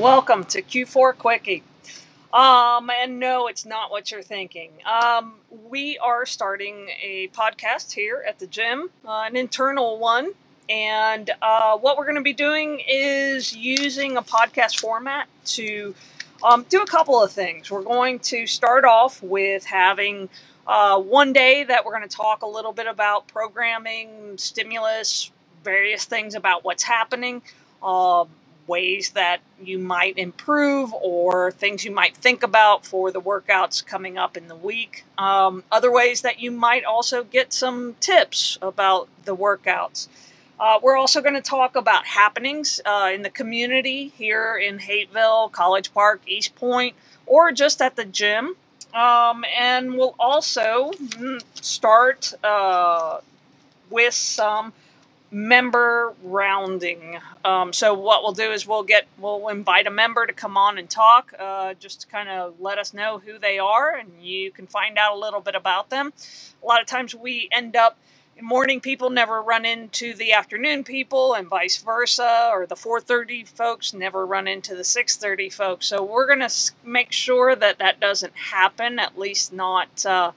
Welcome to Q4 Quickie. Um, and no, it's not what you're thinking. Um, we are starting a podcast here at the gym, uh, an internal one. And uh, what we're going to be doing is using a podcast format to um, do a couple of things. We're going to start off with having uh, one day that we're going to talk a little bit about programming, stimulus, various things about what's happening. Um, ways that you might improve or things you might think about for the workouts coming up in the week. Um, other ways that you might also get some tips about the workouts. Uh, we're also going to talk about happenings uh, in the community here in Hapeville, College Park, East Point, or just at the gym. Um, and we'll also mm, start uh, with some member rounding. Um, so what we'll do is we'll get we'll invite a member to come on and talk, uh, just to kind of let us know who they are, and you can find out a little bit about them. A lot of times we end up morning people never run into the afternoon people and vice versa or the 4.30 folks never run into the 6.30 folks so we're going to make sure that that doesn't happen at least not uh,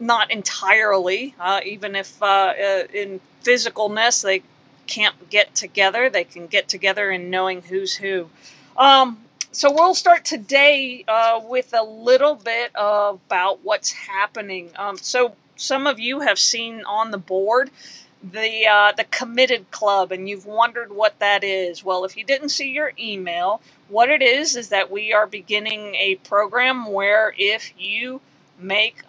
not entirely uh, even if uh, uh in physicalness. They can't get together. They can get together in knowing who's who. Um, so we'll start today uh, with a little bit about what's happening. Um, so some of you have seen on the board the uh, the committed club, and you've wondered what that is. Well, if you didn't see your email, what it is is that we are beginning a program where if you make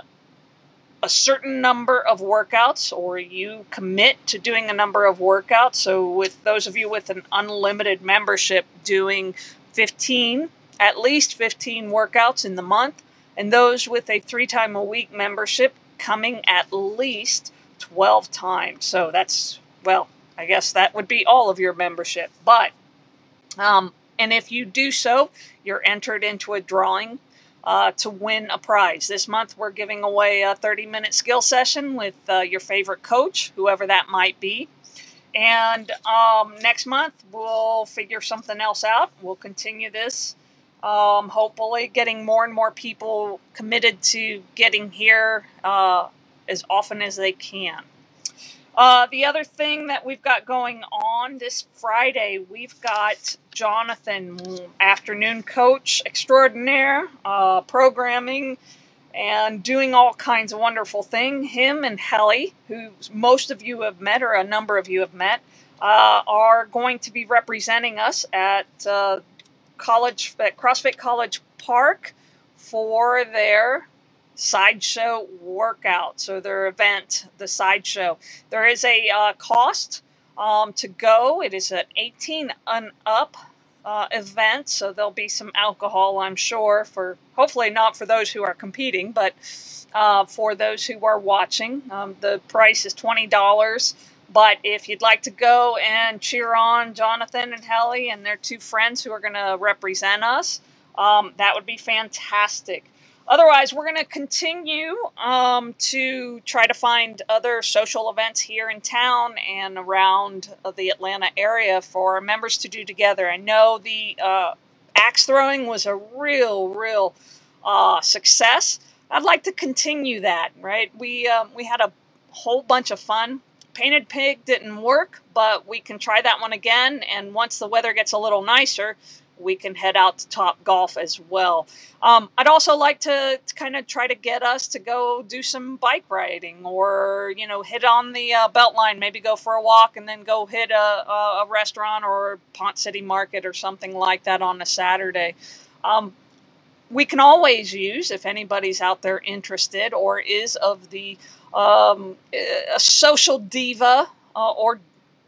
a certain number of workouts or you commit to doing a number of workouts. So, with those of you with an unlimited membership, doing 15, at least 15 workouts in the month, and those with a three time a week membership coming at least 12 times. So, that's, well, I guess that would be all of your membership. But, um, and if you do so, you're entered into a drawing uh, to win a prize. This month, we're giving away a 30 minute skill session with uh, your favorite coach, whoever that might be. And um, next month, we'll figure something else out. We'll continue this. Um, hopefully, getting more and more people committed to getting here uh, as often as they can. Uh, the other thing that we've got going on this Friday, we've got Jonathan, afternoon coach extraordinaire, uh, programming and doing all kinds of wonderful things. Him and Helly, who most of you have met or a number of you have met, uh, are going to be representing us at uh, college at CrossFit College Park for their sideshow workout. So their event, the sideshow. There is a uh, cost um, to go. It is an 18 and up uh, event, so there'll be some alcohol, I'm sure, for hopefully not for those who are competing, but uh, for those who are watching. Um, the price is $20. But if you'd like to go and cheer on Jonathan and Helly and their two friends who are going to represent us, um, that would be fantastic. Otherwise, we're going to continue um, to try to find other social events here in town and around the Atlanta area for our members to do together. I know the uh, axe throwing was a real, real uh, success. I'd like to continue that. Right? We um, we had a whole bunch of fun. Painted Pig didn't work, but we can try that one again. And once the weather gets a little nicer, we can head out to Top Golf as well. Um, I'd also like to, to kind of try to get us to go do some bike riding or, you know, hit on the uh, Beltline, maybe go for a walk and then go hit a, a, a restaurant or Ponce City Market or something like that on a Saturday. Um, we can always use, if anybody's out there interested or is of the um, a social diva, uh, or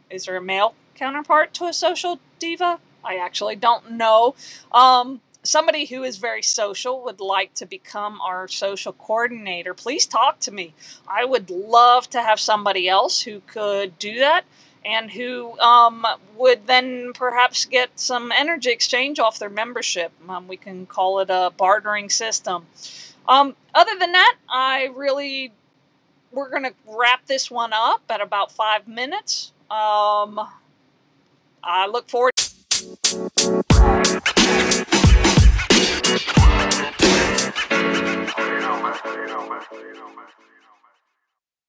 is there a male counterpart to a social diva? I actually don't know. Um, somebody who is very social would like to become our social coordinator, please talk to me. I would love to have somebody else who could do that and who um, would then perhaps get some energy exchange off their membership. Um, we can call it a bartering system. Um, other than that, I really, we're going to wrap this one up at about five minutes. Um, I look forward